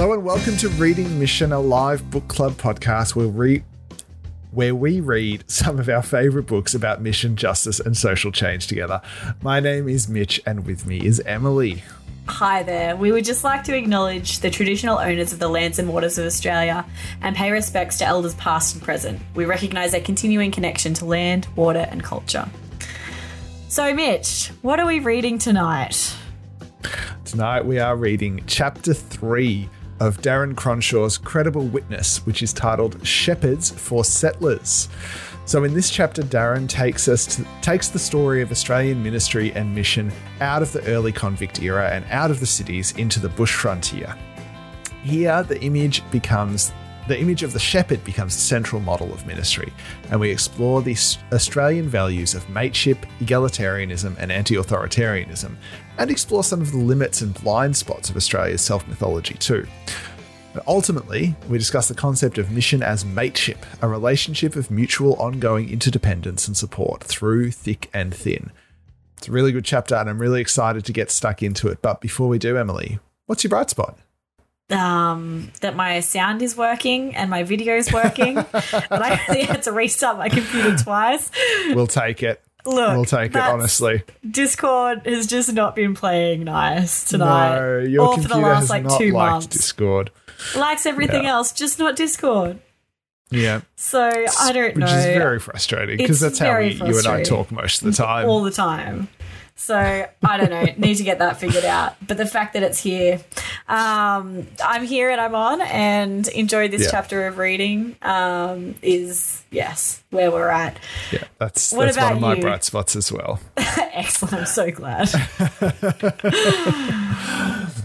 Hello and welcome to Reading Mission, a live book club podcast where we where we read some of our favorite books about mission, justice, and social change together. My name is Mitch, and with me is Emily. Hi there. We would just like to acknowledge the traditional owners of the lands and waters of Australia and pay respects to elders past and present. We recognise their continuing connection to land, water, and culture. So, Mitch, what are we reading tonight? Tonight we are reading chapter 3 of Darren Cronshaw's Credible Witness, which is titled Shepherds for Settlers. So in this chapter, Darren takes us to, takes the story of Australian ministry and mission out of the early convict era and out of the cities into the bush frontier. Here, the image becomes the image of the shepherd becomes the central model of ministry, and we explore the Australian values of mateship, egalitarianism, and anti authoritarianism, and explore some of the limits and blind spots of Australia's self mythology too. But ultimately, we discuss the concept of mission as mateship, a relationship of mutual ongoing interdependence and support through thick and thin. It's a really good chapter, and I'm really excited to get stuck into it. But before we do, Emily, what's your bright spot? Um, that my sound is working and my video is working. and I only had to restart my computer twice. We'll take it. Look, we'll take it honestly. Discord has just not been playing nice tonight. No, your or computer for the last has like not two months. Discord likes everything yeah. else, just not Discord. Yeah. So I don't know. Which is very frustrating because that's how we, you and I talk most of the time. All the time. So I don't know. need to get that figured out. But the fact that it's here, um, I'm here and I'm on and enjoy this yeah. chapter of reading um, is yes where we're at. Yeah, that's what that's one of my you? bright spots as well. Excellent. I'm so glad.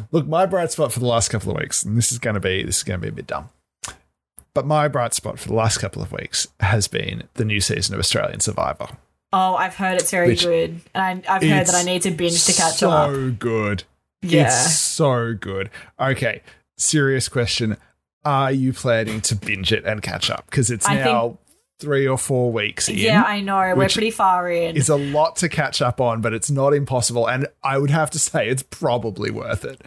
Look, my bright spot for the last couple of weeks, and this is going to be this is going to be a bit dumb. But my bright spot for the last couple of weeks has been the new season of Australian Survivor. Oh, I've heard it's very Which good, and I, have heard that I need to binge to catch so up. So good. Yeah. It's so good. Okay, serious question. Are you planning to binge it and catch up? Because it's I now think, three or four weeks in. Yeah, I know. We're pretty far in. It's a lot to catch up on, but it's not impossible. And I would have to say it's probably worth it.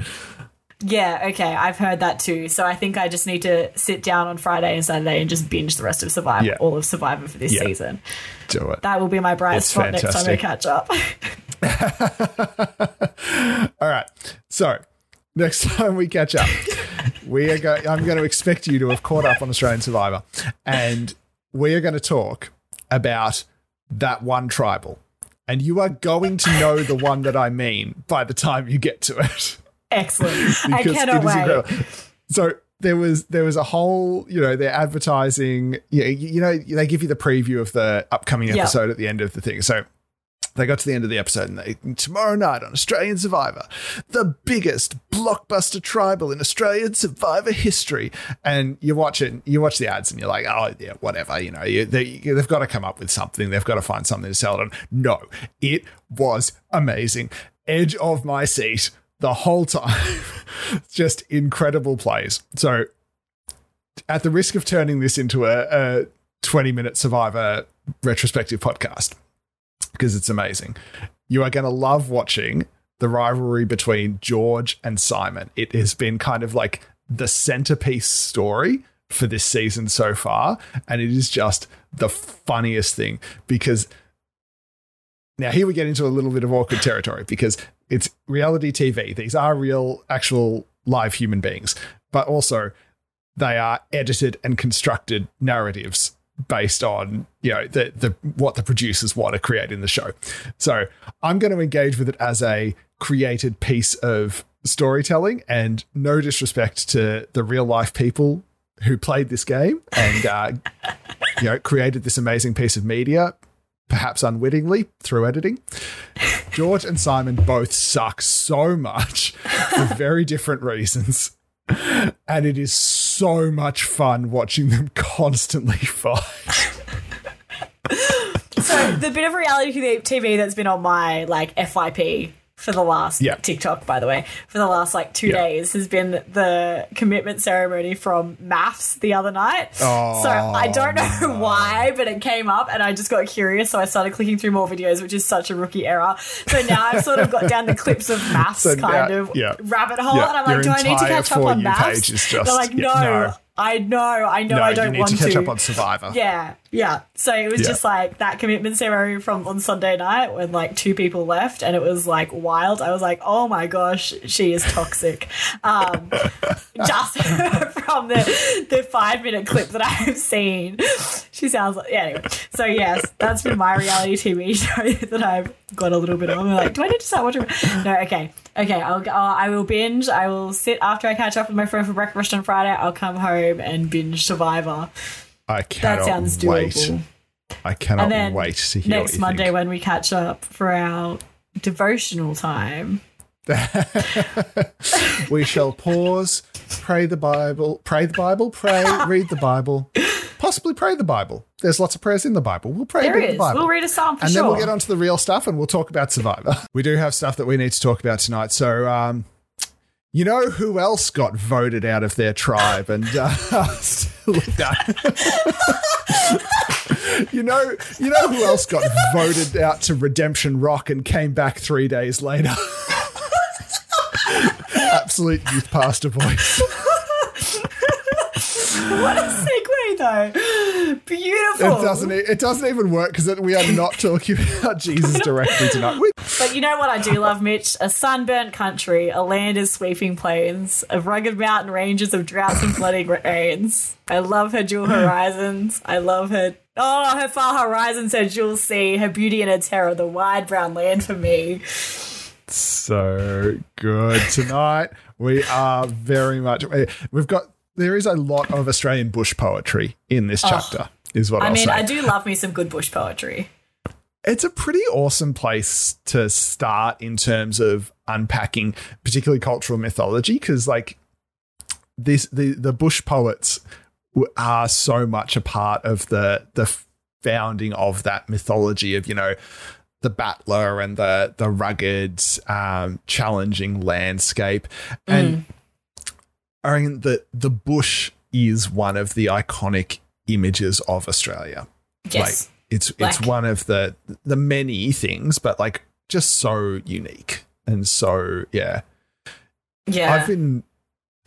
Yeah, okay. I've heard that too. So I think I just need to sit down on Friday and Saturday and just binge the rest of Survivor, yeah. all of Survivor for this yeah. season. Do it. That will be my bright it's spot fantastic. next time I catch up. all right. So next time we catch up, we are going. I'm going to expect you to have caught up on Australian Survivor, and we are going to talk about that one tribal. And you are going to know the one that I mean by the time you get to it. Excellent. I cannot wait. Incredible. So there was there was a whole you know they're advertising you know, you know they give you the preview of the upcoming episode at the end of the thing so they got to the end of the episode and they tomorrow night on Australian Survivor, the biggest blockbuster tribal in Australian Survivor history. And you watch it, you watch the ads, and you're like, oh yeah, whatever. You know, you, they, have got to come up with something. They've got to find something to sell it on. No, it was amazing. Edge of my seat the whole time. Just incredible plays. So, at the risk of turning this into a, a 20 minute Survivor retrospective podcast, because it's amazing, you are going to love watching the rivalry between George and Simon. It has been kind of like the centerpiece story for this season so far. And it is just the funniest thing because now here we get into a little bit of awkward territory because it's reality TV. These are real, actual live human beings, but also they are edited and constructed narratives based on you know the the what the producers want to create in the show. So I'm going to engage with it as a created piece of storytelling, and no disrespect to the real life people who played this game and uh, you know created this amazing piece of media perhaps unwittingly through editing. George and Simon both suck so much for very different reasons. And it is so much fun watching them constantly fight. so the bit of reality TV that's been on my like FYP for the last Yeah. TikTok, by the way, for the last like two Yeah. days has been the commitment ceremony from MAFS the other night. Oh, so I oh, don't know why, but it came up and I just got curious. So I started clicking through more videos, which is such a rookie error. So now I've sort of got down the clips of MAFS So kind now- of yeah. rabbit hole. And I'm like, your do I need to catch up on MAFS? just- They're like, no, no. I know, I know no, I don't you need want to catch up on Survivor. yeah, yeah. So it was Yeah. just like that commitment ceremony from on Sunday night when like two people left and it was like wild. I was like, oh my gosh, she is toxic. Um, just from the the five minute clip that I've seen, she sounds like yeah. Anyway, so yes, that's been my reality TV show that I've got a little bit of. I'm like, do I need to start watching? No, okay, okay. I'll, I'll I will binge. I will sit after I catch up with my friend for breakfast on Friday. I'll come home and binge Survivor. I That cannot sounds wait. doable. I cannot And then wait to hear next Monday think. when we catch up for our devotional time. we shall pause, pray the Bible, pray the Bible, pray, read the Bible, possibly pray the Bible. There's lots of prayers in the Bible. We'll pray There a bit is. the Bible. We'll read a psalm for and sure. then we'll get on to the real stuff and we'll talk about Survivor. We do have stuff that we need to talk about tonight. So, um, you know who else got voted out of their tribe and uh, you know, you know who else got voted out to Redemption Rock and came back three days later? Absolute youth pastor voice. what a segue, though. Beautiful. It doesn't. It doesn't even work because we are not talking about Jesus directly tonight. We, But you know what I do love, Mitch? A sunburnt country, a land of sweeping plains, of rugged mountain ranges of droughts and flooding rains. I love her dual horizons. I love her. Oh, her far horizons, her jewel sea, her beauty and her terror, the wide brown land for me. so good tonight. We are very much. Eh, we've got. There is a lot of Australian bush poetry in this chapter. Is what I will mean, say. I do love me some good bush poetry. it's a pretty awesome place to start in terms of unpacking particularly cultural mythology because like this the the bush poets are so much a part of the the founding of that mythology of you know the battler and the the rugged um, challenging landscape and I mean the the bush is one of the iconic images of Australia Yes. like it's it's one of the the many things but like just so unique and so yeah yeah. i've been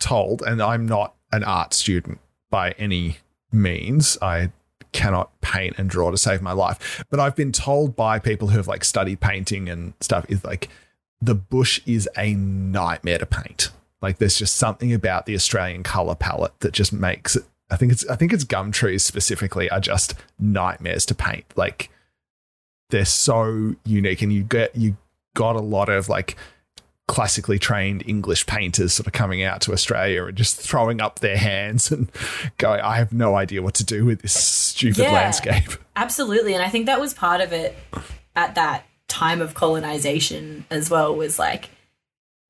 told and i'm not an art student by any means i cannot paint and draw to save my life but i've been told by people who have like studied painting and stuff is like the bush is a nightmare to paint like there's just something about the australian color palette that just makes it i think it's i think it's gum trees specifically are just nightmares to paint like they're so unique and you get you got a lot of like classically trained English painters sort of coming out to Australia and just throwing up their hands and going, I have no idea what to do with this stupid Yeah. landscape. Absolutely. And I think that was part of it at that time of colonization as well, was like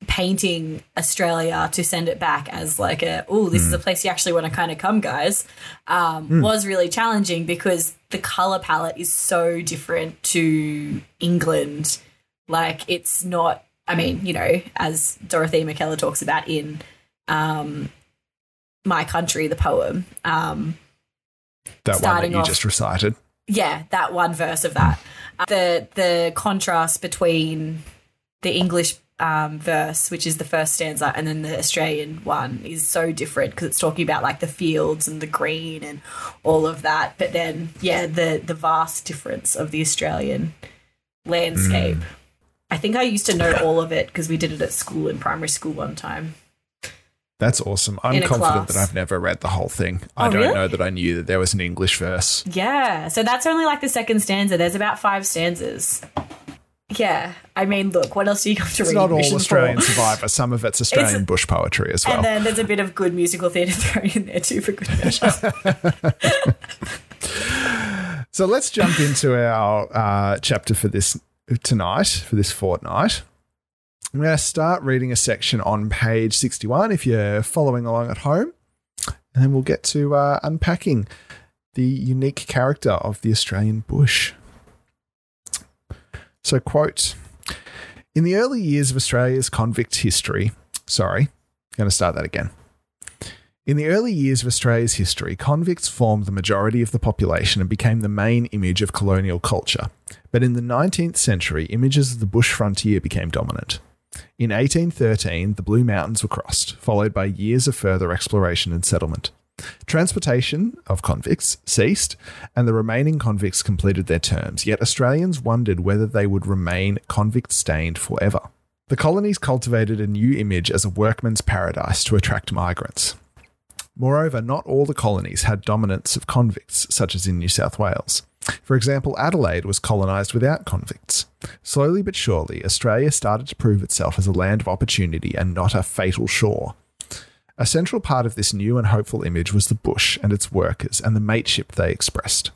painting Australia to send it back as like a, oh, this is a place you actually want to kind of come, guys, um, was really challenging because the color palette is so different to England. Like, it's not, I mean, you know, as Dorothy Mackellar talks about in um, My Country, the poem. Um, That one that you off- just recited. yeah, that one verse of that. Uh, The the contrast between the English um, verse, which is the first stanza, and then the Australian one is so different because it's talking about like the fields and the green and all of that. But then, yeah, the the vast difference of the Australian landscape. I think I used to know all of it because we did it at school in primary school one time. That's awesome. I'm confident class. that I've never read the whole thing. I Oh, don't really? know that I knew that there was an English verse. Yeah, so that's only like the second stanza. There's about five stanzas. Yeah, I mean, look, what else do you come to It's read? not all Australian Four? Survivor. Some of it's Australian It's- bush poetry as well. And then there's a bit of good musical theatre thrown in there too for good measure. So let's jump into our uh, chapter for this tonight, for this fortnight. I'm going to start reading a section on page 61 if you're following along at home. And then we'll get to uh, unpacking the unique character of the Australian bush. So, quote In the early years of Australia's convict history, sorry, I'm going to start that again. In the early years of Australia's history, convicts formed the majority of the population and became the main image of colonial culture. But in the 19th century, images of the bush frontier became dominant. In 1813, the Blue Mountains were crossed, followed by years of further exploration and settlement. Transportation of convicts ceased, and the remaining convicts completed their terms, yet Australians wondered whether they would remain convict stained forever. The colonies cultivated a new image as a workman's paradise to attract migrants. Moreover, not all the colonies had dominance of convicts, such as in New South Wales. For example, Adelaide was colonised without convicts. Slowly but surely, Australia started to prove itself as a land of opportunity and not a fatal shore. A central part of this new and hopeful image was the bush and its workers and the mateship they expressed.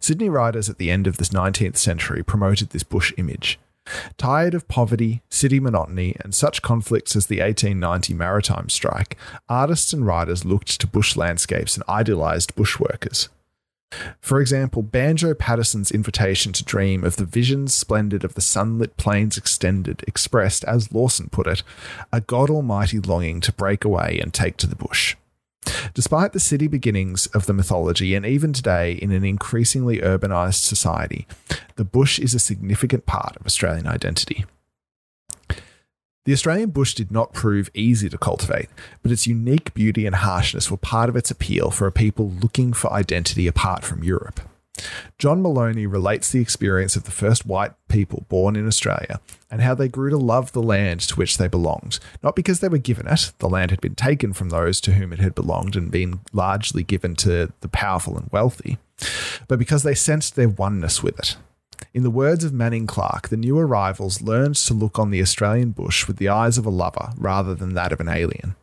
Sydney writers at the end of the 19th century promoted this bush image. Tired of poverty, city monotony, and such conflicts as the 1890 maritime strike, artists and writers looked to bush landscapes and idealised bushworkers. For example, Banjo Paterson's invitation to dream of the visions splendid of the sunlit plains extended expressed, as Lawson put it, a God Almighty longing to break away and take to the bush. Despite the city beginnings of the mythology, and even today in an increasingly urbanised society, the bush is a significant part of Australian identity. The Australian bush did not prove easy to cultivate, but its unique beauty and harshness were part of its appeal for a people looking for identity apart from Europe. John Maloney relates the experience of the first white people born in Australia and how they grew to love the land to which they belonged, not because they were given it, the land had been taken from those to whom it had belonged and been largely given to the powerful and wealthy, but because they sensed their oneness with it. In the words of Manning Clark, the new arrivals learned to look on the Australian bush with the eyes of a lover rather than that of an alien.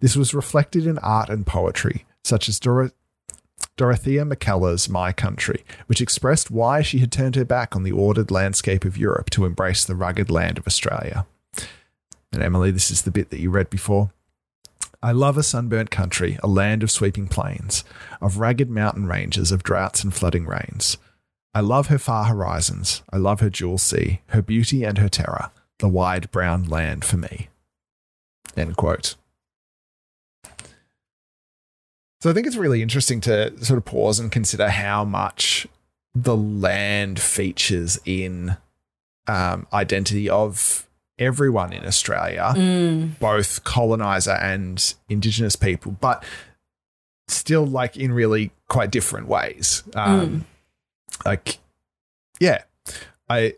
This was reflected in art and poetry, such as Dor- Dorothea Mackellar's My Country, which expressed why she had turned her back on the ordered landscape of Europe to embrace the rugged land of Australia. And Emily, this is the bit that you read before. I love a sunburnt country, a land of sweeping plains, of ragged mountain ranges, of droughts and flooding rains. I love her far horizons. I love her jewel sea, her beauty and her terror, the wide brown land for me. End quote. So I think it's really interesting to sort of pause and consider how much the land features in um, identity of everyone in Australia, mm. both colonizer and Indigenous people, but still like in really quite different ways. Um, mm like yeah. I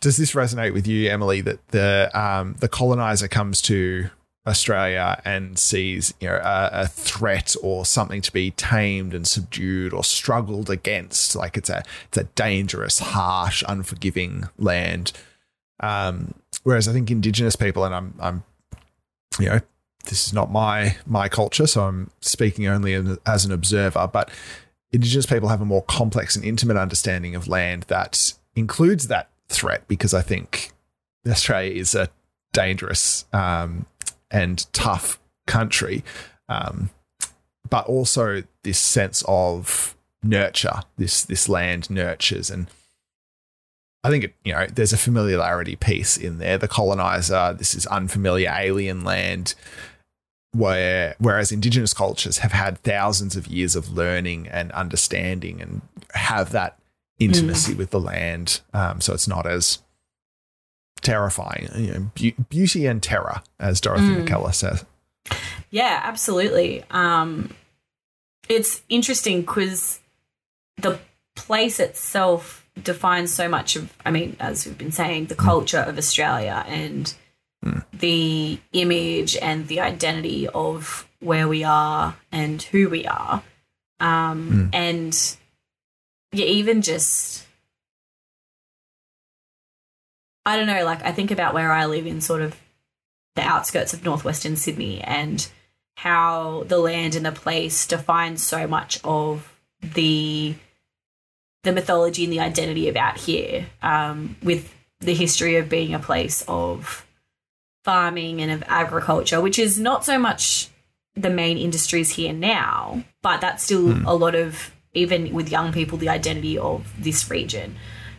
does this resonate with you emily that the um the colonizer comes to australia and sees you know a, a, threat or something to be tamed and subdued or struggled against? Like it's a it's a dangerous harsh unforgiving land. Um whereas i think indigenous people and i'm i'm you know this is not my my culture so i'm speaking only as an observer but Indigenous people have a more complex and intimate understanding of land that includes that threat because I think Australia is a dangerous um, and tough country, um, but also this sense of nurture. This this land nurtures, and I think it, you know there's a familiarity piece in there. The colonizer, this is unfamiliar alien land where whereas indigenous cultures have had thousands of years of learning and understanding and have that intimacy mm. with the land um, so it's not as terrifying you know be- beauty and terror as dorothy mm. mackellar says yeah absolutely um, it's interesting because the place itself defines so much of i mean as we've been saying the mm. culture of australia and mm. the image and the identity of where we are and who we are. Um, mm. And yeah, even just, I don't know, like I think about where I live in sort of the outskirts of northwestern Sydney and how the land and the place defines so much of the the mythology and the identity about here um, with the history of being a place of farming and of agriculture, which is not so much the main industries here now, but that's still mm. a lot of, even with young people, the identity of this region.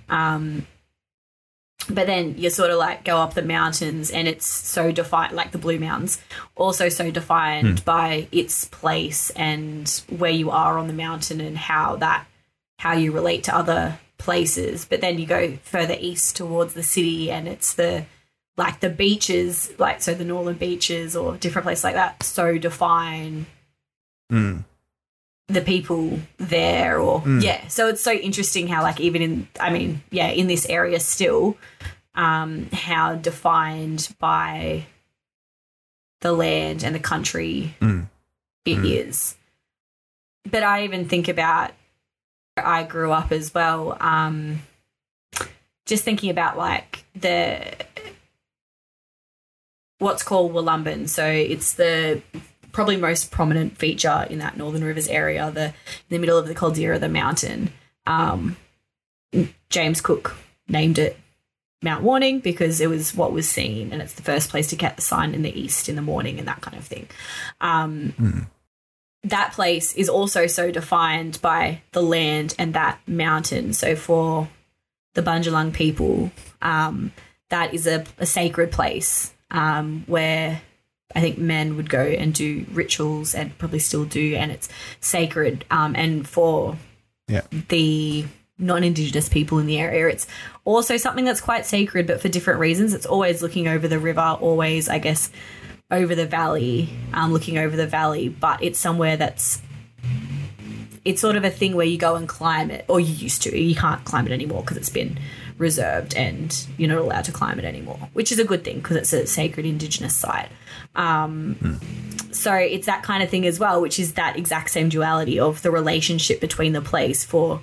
Um, but then you sort of like go up the mountains and it's so defined like the blue mountains also so defined mm. by its place and where you are on the mountain and how that how you relate to other places but then you go further east towards the city and it's the like the beaches like so the northern beaches or different places like that so define mm. the people there or mm. yeah so it's so interesting how like even in i mean yeah in this area still um how defined by the land and the country mm. it mm. is. but i even think about i grew up as well um just thinking about like the what's called Wollumbin. So it's the probably most prominent feature in that Northern Rivers area, the in the middle of the Caldera, the mountain. Um, James Cook named it Mount Warning because it was what was seen, and it's the first place to get the sun in the east in the morning and that kind of thing. Um, mm. That place is also so defined by the land and that mountain. So for the Bundjalung people, um, that is a, a sacred place um, where I think men would go and do rituals and probably still do, and it's sacred. Um, and for yeah. the non Indigenous people in the area, it's also something that's quite sacred, but for different reasons. It's always looking over the river, always, I guess, over the valley, um, looking over the valley, but it's somewhere that's it's sort of a thing where you go and climb it, or you used to. You can't climb it anymore because it's been reserved and you're not allowed to climb it anymore, which is a good thing because it's a sacred Indigenous site. Um, mm. So it's that kind of thing as well, which is that exact same duality of the relationship between the place for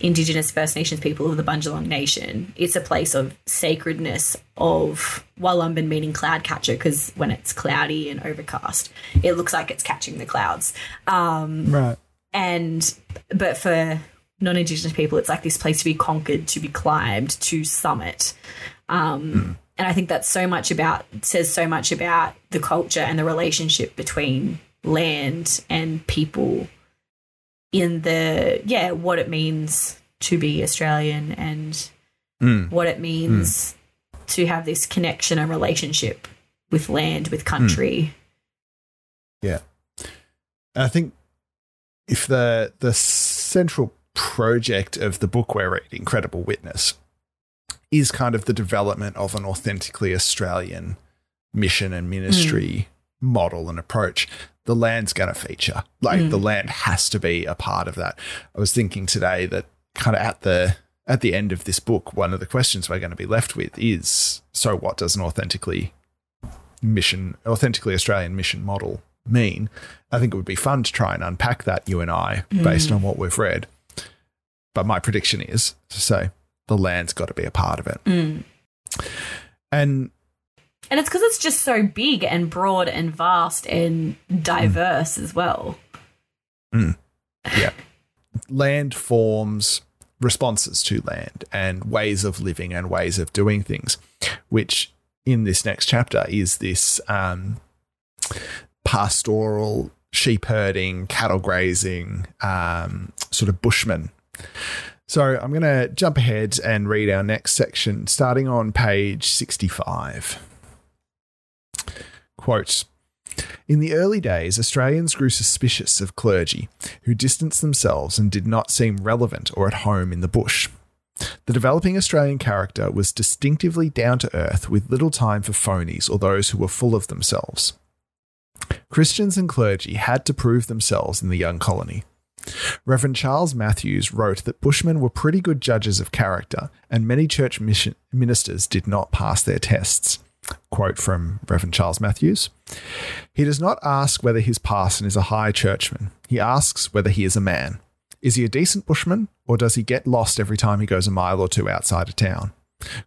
Indigenous First Nations people of the Bundjalung Nation. It's a place of sacredness of Wollumbin meaning cloud catcher because when it's cloudy and overcast, it looks like it's catching the clouds. Um, right. And but for non-indigenous people it's like this place to be conquered to be climbed to summit um, mm. and i think that's so much about says so much about the culture and the relationship between land and people in the yeah what it means to be australian and mm. what it means mm. to have this connection and relationship with land with country yeah i think if the the central project of the book we're reading, Credible Witness, is kind of the development of an authentically Australian mission and ministry mm. model and approach. The land's going to feature. Like mm. the land has to be a part of that. I was thinking today that kind of at the at the end of this book, one of the questions we're going to be left with is so what does an authentically mission authentically Australian mission model mean? I think it would be fun to try and unpack that you and I based mm. on what we've read. But my prediction is to say the land's got to be a part of it. Mm. And and it's because it's just so big and broad and vast and diverse mm. as well. Mm. Yeah. land forms responses to land and ways of living and ways of doing things, which in this next chapter is this um, pastoral sheep herding, cattle grazing, um, sort of bushman so I'm going to jump ahead and read our next section, starting on page 65. Quote In the early days, Australians grew suspicious of clergy who distanced themselves and did not seem relevant or at home in the bush. The developing Australian character was distinctively down to earth with little time for phonies or those who were full of themselves. Christians and clergy had to prove themselves in the young colony. Reverend Charles Matthews wrote that Bushmen were pretty good judges of character, and many church mission- ministers did not pass their tests. Quote from Reverend Charles Matthews He does not ask whether his parson is a high churchman, he asks whether he is a man. Is he a decent bushman, or does he get lost every time he goes a mile or two outside of town?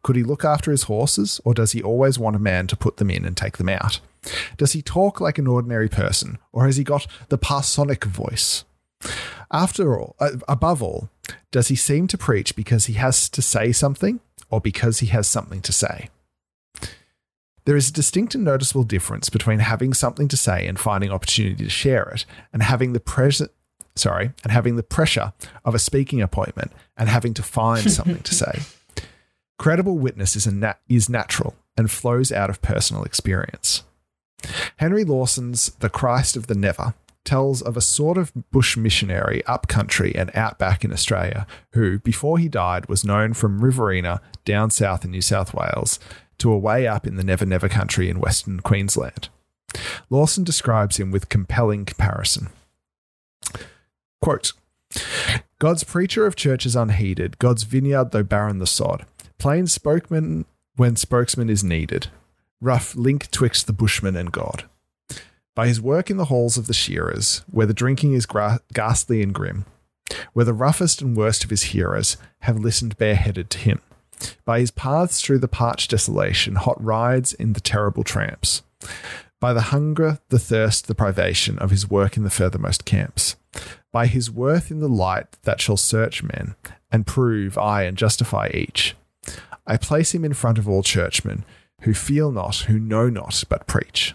Could he look after his horses, or does he always want a man to put them in and take them out? Does he talk like an ordinary person, or has he got the parsonic voice? After all, uh, above all, does he seem to preach because he has to say something or because he has something to say? There is a distinct and noticeable difference between having something to say and finding opportunity to share it, and having the pressure, sorry, and having the pressure of a speaking appointment and having to find something to say. Credible witness is, nat- is natural and flows out of personal experience. Henry Lawson's The Christ of the Never tells of a sort of bush missionary up country and outback in Australia who, before he died, was known from Riverina down south in New South Wales to a way up in the Never Never country in Western Queensland. Lawson describes him with compelling comparison. Quote God's preacher of churches unheeded, God's vineyard though barren the sod, plain spokesman when spokesman is needed, rough link twixt the bushman and God. By his work in the halls of the shearers, where the drinking is gra- ghastly and grim, where the roughest and worst of his hearers have listened bareheaded to him, by his paths through the parched desolation, hot rides in the terrible tramps, by the hunger, the thirst, the privation of his work in the furthermost camps, by his worth in the light that shall search men and prove, ay, and justify each. I place him in front of all churchmen who feel not, who know not, but preach.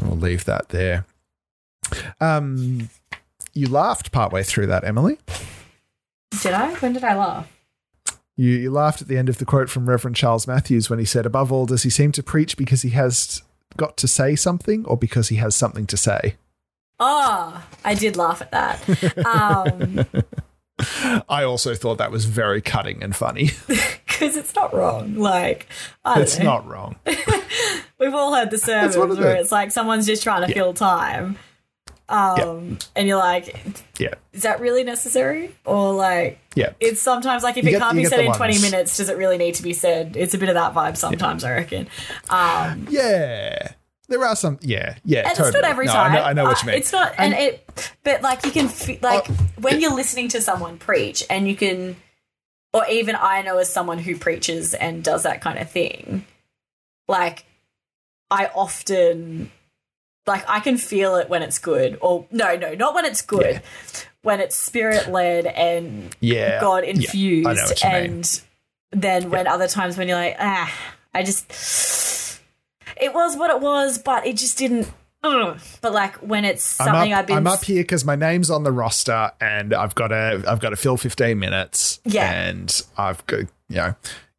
We'll leave that there. Um, you laughed partway through that, Emily. Did I? When did I laugh? You, you laughed at the end of the quote from Reverend Charles Matthews when he said, Above all, does he seem to preach because he has got to say something or because he has something to say? Oh, I did laugh at that. Um, I also thought that was very cutting and funny. Because it's not wrong. Like, it's know. not wrong. We've all heard the sermons where it's like someone's just trying to yeah. fill time. Um, yeah. and you're like, yeah, is that really necessary? Or like, yeah, it's sometimes like if you it get, can't be said in ones. 20 minutes, does it really need to be said? It's a bit of that vibe sometimes, yeah. I reckon. Um, yeah. There are some, yeah, yeah. And totally. it's not every no, time. I know, I know what you mean. Uh, it's not, and, and, it, but like you can, feel, like uh, when you're listening to someone preach, and you can, or even I know as someone who preaches and does that kind of thing, like I often like I can feel it when it's good, or no, no, not when it's good, yeah. when it's spirit led and yeah, God infused, yeah, and then when other times when you're like, ah, I just, it was what it was, but it just didn't. But like when it's something up, I've been, I'm up here because my name's on the roster, and I've got to, I've got to fill 15 minutes, yeah, and I've got, you know,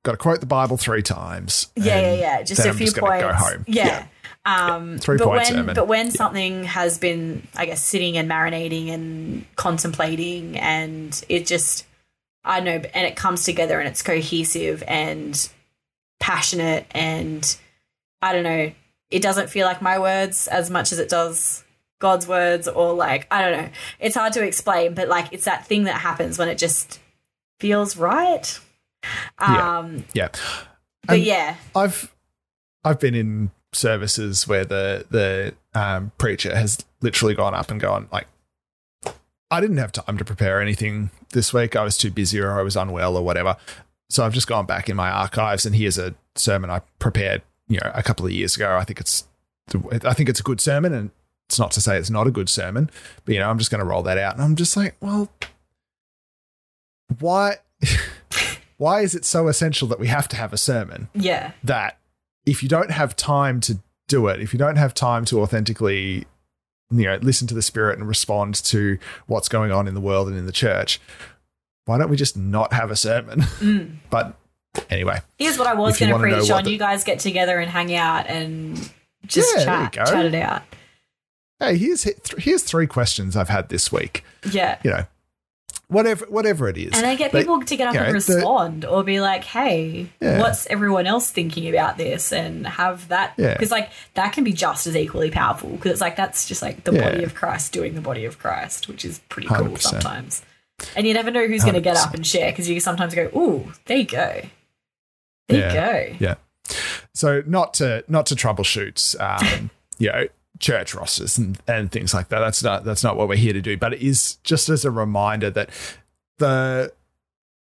got to quote the Bible three times, yeah, yeah, yeah, just a few points, go home, yeah. yeah. Um, Three but points, when, But when something has been, I guess, sitting and marinating and contemplating, and it just, I know, and it comes together and it's cohesive and passionate, and I don't know, it doesn't feel like my words as much as it does God's words, or like, I don't know. It's hard to explain, but like, it's that thing that happens when it just feels right. Um, yeah. yeah. But yeah. I've, I've been in services where the the um, preacher has literally gone up and gone like, I didn't have time to prepare anything this week. I was too busy or I was unwell or whatever. So I've just gone back in my archives and here's a sermon I prepared, you know, a couple of years ago. I think it's I think it's a good sermon and it's not to say it's not a good sermon, but you know, I'm just going to roll that out and I'm just like, well, why why is it so essential that we have to have a sermon? Yeah. That if you don't have time to do it, if you don't have time to authentically, you know, listen to the spirit and respond to what's going on in the world and in the church, why don't we just not have a sermon? Mm. but anyway, here's what I was going to preach on. The- you guys get together and hang out and just yeah, chat, chat it out. Hey, here's here's three questions I've had this week. Yeah, you know, whatever whatever it is. And I get people to get up and know, respond the, or be like, "Hey, yeah. what's everyone else thinking about this?" and have that because yeah. like that can be just as equally powerful because it's like that's just like the yeah. body of Christ doing the body of Christ, which is pretty cool 100%. sometimes. And you never know who's going to get up and share because you sometimes go, "Ooh, there you go, there you go." Yeah. So not to not to troubleshoot, um, you know, church rosters and, and things like that. That's not that's not what we're here to do. But it is just as a reminder that the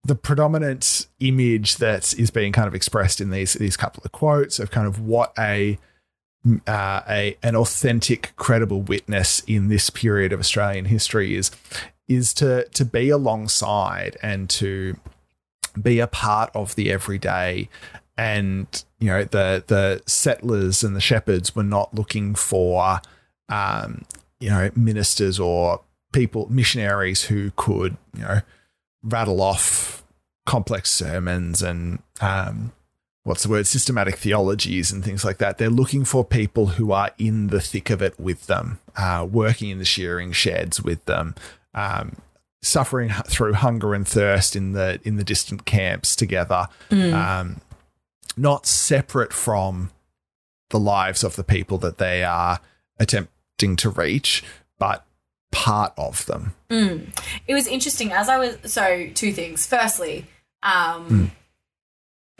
the predominant image that is being kind of expressed in these these couple of quotes of kind of what a uh, a an authentic, credible witness in this period of Australian history is is to to be alongside and to be a part of the everyday and you know the the settlers and the shepherds were not looking for um, you know ministers or people missionaries who could you know rattle off complex sermons and um, what's the word, systematic theologies and things like that. They're looking for people who are in the thick of it with them, uh, working in the shearing sheds with them, um, suffering through hunger and thirst in the in the distant camps together, mm. um, not separate from the lives of the people that they are attempting to reach, but part of them. Mm. It was interesting as I was so two things. Firstly, um, mm.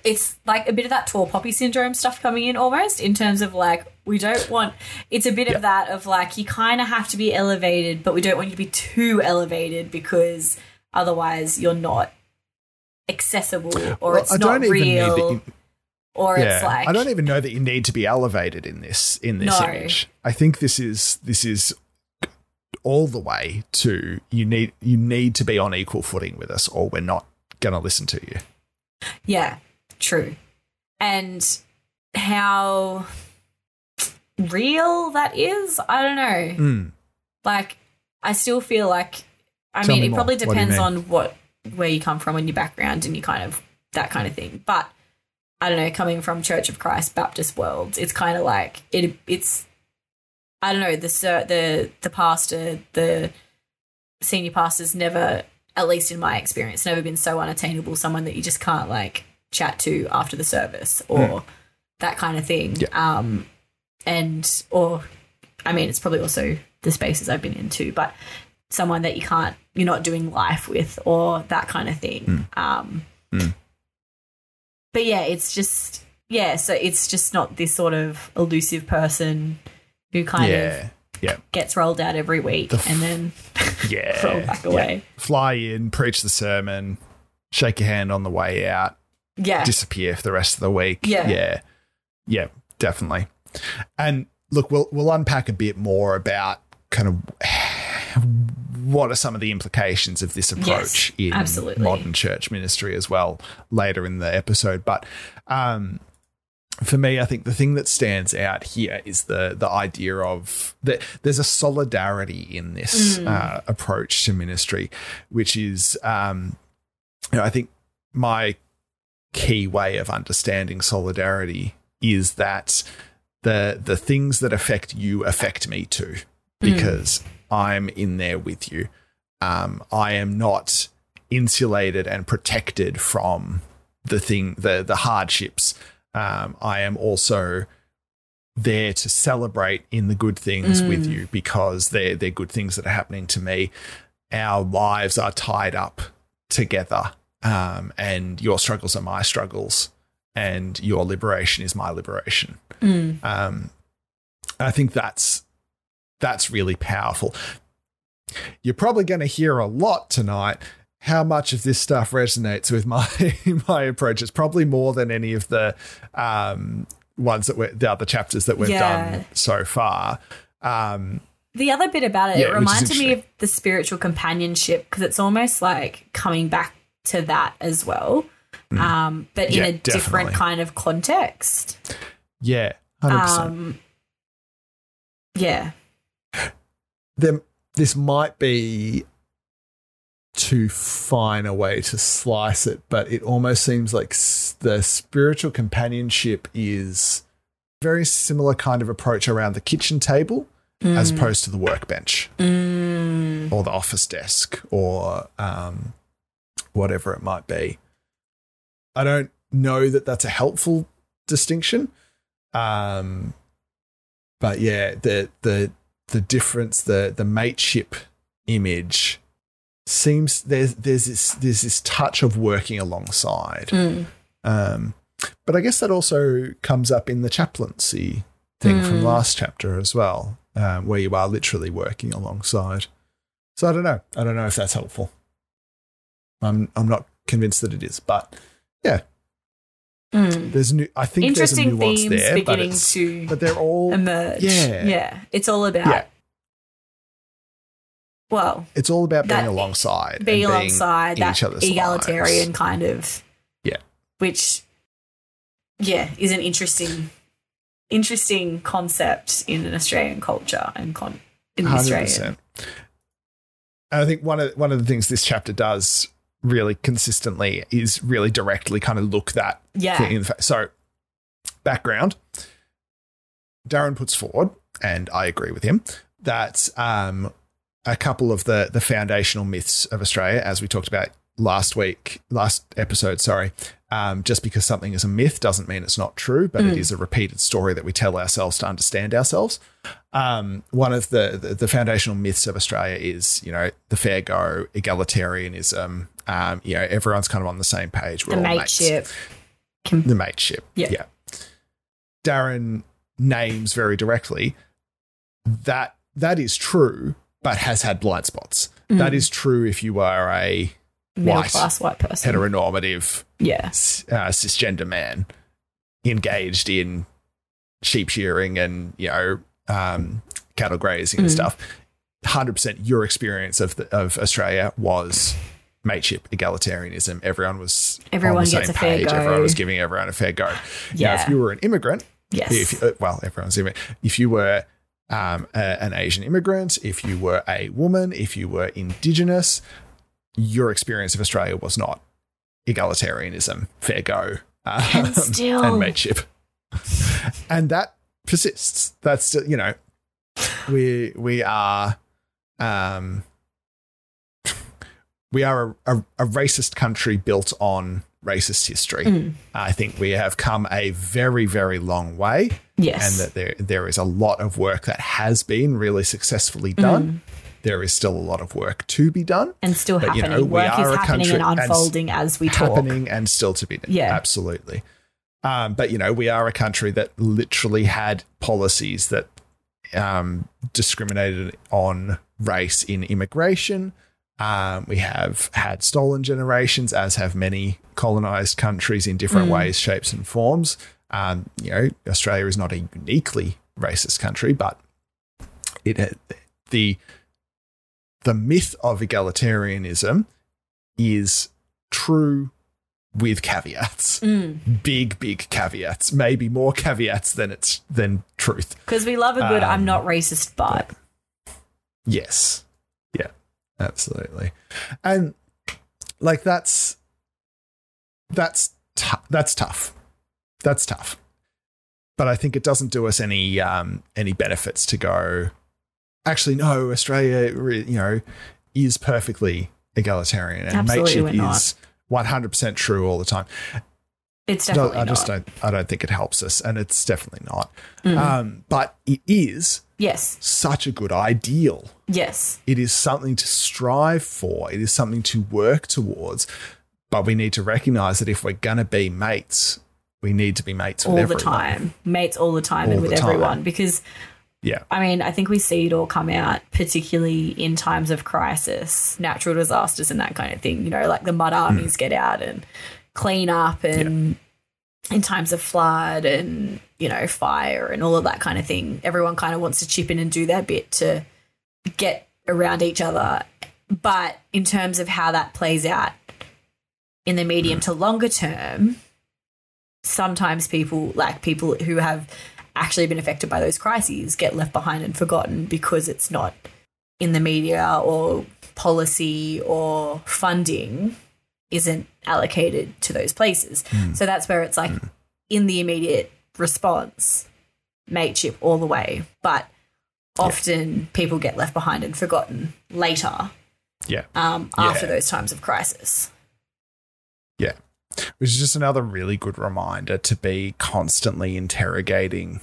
it's like a bit of that tall poppy syndrome stuff coming in almost in terms of like we don't want it's a bit yep. of that of like you kind of have to be elevated, but we don't want you to be too elevated because otherwise you're not accessible or well, it's I not real or yeah. it's like I don't even know that you need to be elevated in this in this no. image. I think this is this is all the way to you need you need to be on equal footing with us or we're not going to listen to you. Yeah, true. And how real that is, I don't know. Mm. Like I still feel like I Tell mean me it more. probably depends what on what where you come from and your background and you kind of that kind of thing. But I don't know, coming from Church of Christ Baptist world, it's kind of like it. It's I don't know the the the pastor, the senior pastor's never, at least in my experience, never been so unattainable. Someone that you just can't like chat to after the service or mm. that kind of thing. Yeah. Um, and or I mean, it's probably also the spaces I've been into, but someone that you can't, you're not doing life with or that kind of thing. Mm. Um, mm but yeah, it's just yeah, so it's just not this sort of elusive person who kind yeah. of yeah. gets rolled out every week the f- and then yeah back away. Yeah. Fly in, preach the sermon, shake your hand on the way out, yeah, disappear for the rest of the week. Yeah, yeah, yeah, definitely. And look, we'll we'll unpack a bit more about kind of what are some of the implications of this approach yes, in absolutely. modern church ministry as well later in the episode. But um, for me, I think the thing that stands out here is the the idea of that there's a solidarity in this mm. uh, approach to ministry, which is, um, you know, I think my key way of understanding solidarity is that the the things that affect you affect me too, mm. because mm. I'm in there with you. Um, I am not insulated and protected from the thing, the the hardships. Um, I am also there to celebrate in the good things mm. with you because they're they're good things that are happening to me. Our lives are tied up together, um, and your struggles are my struggles, and your liberation is my liberation. Mm. Um, I think that's that's really powerful. You're probably going to hear a lot tonight how much of this stuff resonates with my my approach. It's probably more than any of the um, ones that we the other chapters that we've yeah. done so far. Um, the other bit about it, yeah, it reminded me of the spiritual companionship because it's almost like coming back to that as well, mm. um, but in yeah, a definitely. different kind of context. Yeah, hundred um, Yeah there, this might be too fine a way to slice it, but it almost seems like the spiritual companionship is very similar kind of approach around the kitchen table mm. as opposed to the workbench mm. or the office desk or um, whatever it might be. I don't know that that's a helpful distinction. Um, but yeah, the the the difference, the the mateship image seems there's there's this there's this touch of working alongside. Mm. Um, but I guess that also comes up in the chaplaincy thing mm. from last chapter as well, um, where you are literally working alongside. So I don't know. I don't know if that's helpful. I'm I'm not convinced that it is, but yeah. Mm. There's new. I think interesting there's themes there, beginning but to but they're all emerge. Yeah, yeah. It's all about. Yeah. Well, it's all about being alongside, being alongside that egalitarian lives. kind of. Yeah. Which, yeah, is an interesting, interesting concept in an Australian culture and con in 100%. Australian. And I think one of one of the things this chapter does really consistently is really directly kind of look that Yeah. thing in the face. So, background Darren puts forward, and I agree with him, that um, a couple of the, the foundational myths of Australia, as we talked about last week, last episode, sorry, um, just because something is a myth doesn't mean it's not true, but it is a repeated story that we tell ourselves to understand ourselves. Um, one of the, the the foundational myths of Australia is, you know, the fair go, egalitarianism. Um, you know, everyone's kind of on the same page. We're The all mates. mateship. The mateship. Yeah. yeah. Darren names very directly that that is true, but has had blind spots. That is true if you are a Middle white, class white person. heteronormative yeah. uh, cisgender man engaged in sheep shearing and you know um, cattle grazing and stuff. Hundred percent, your experience of the, of Australia was mateship egalitarianism. Everyone was Everyone on the gets same a fair page. go. Everyone was giving everyone a fair go. Now, Yeah. if you were an immigrant, Yes. if uh, well, everyone's immigrant. If you were um, a, an Asian immigrant, if you were a woman, if you were indigenous, your experience of Australia was not egalitarianism, fair go, um, And still- and mateship, and that persists. That's you know, we we are. Um, we are a, a, a racist country built on racist history. Mm. I think we have come a very, very long way, yes. and that there there is a lot of work that has been really successfully done. There is still a lot of work to be done, and still but, you know, we Work is happening and and unfolding as we talk. happening and still to be done. Yeah. absolutely. Um, but you know, we are a country that literally had policies that um, discriminated on race in immigration. Um, we have had stolen generations, as have many colonized countries in different ways, shapes, and forms. Um, you know, Australia is not a uniquely racist country, but it the the myth of egalitarianism is true with caveats. Mm. Big, big caveats. Maybe more caveats than it's than truth. Because we love a good I'm Um, not racist, but Yes. Absolutely. And like that's that's tou- that's tough. That's tough. But I think it doesn't do us any um any benefits to go actually no, Australia re- you know is perfectly egalitarian and Absolutely mateship not. is 100% true all the time. it's No, definitely I just not. don't I don't think it helps us and it's definitely not. Mm. Um but it is Yes. such a good ideal Yes. it is something to strive for. It is something to work towards. But we need to recognize that if we're going to be mates, we need to be mates all the everyone. time. Mates all the time All and with the time. everyone. Because Yeah. I mean, I think we see it all come out, particularly in times of crisis, natural disasters, and that kind of thing. You know, like the mud armies mm. get out and clean up, and in times of flood and, you know, fire and all of that kind of thing. Everyone kind of wants to chip in and do their bit to get around each other. But in terms of how that plays out in the medium to longer term, sometimes people, like people who have actually been affected by those crises get left behind and forgotten because it's not in the media or policy or funding isn't allocated to those places. So that's where it's like in the immediate response, mateship all the way. But often people get left behind and forgotten later Yeah. um, after Yeah. those times of crisis. Yeah. Which is just another really good reminder to be constantly interrogating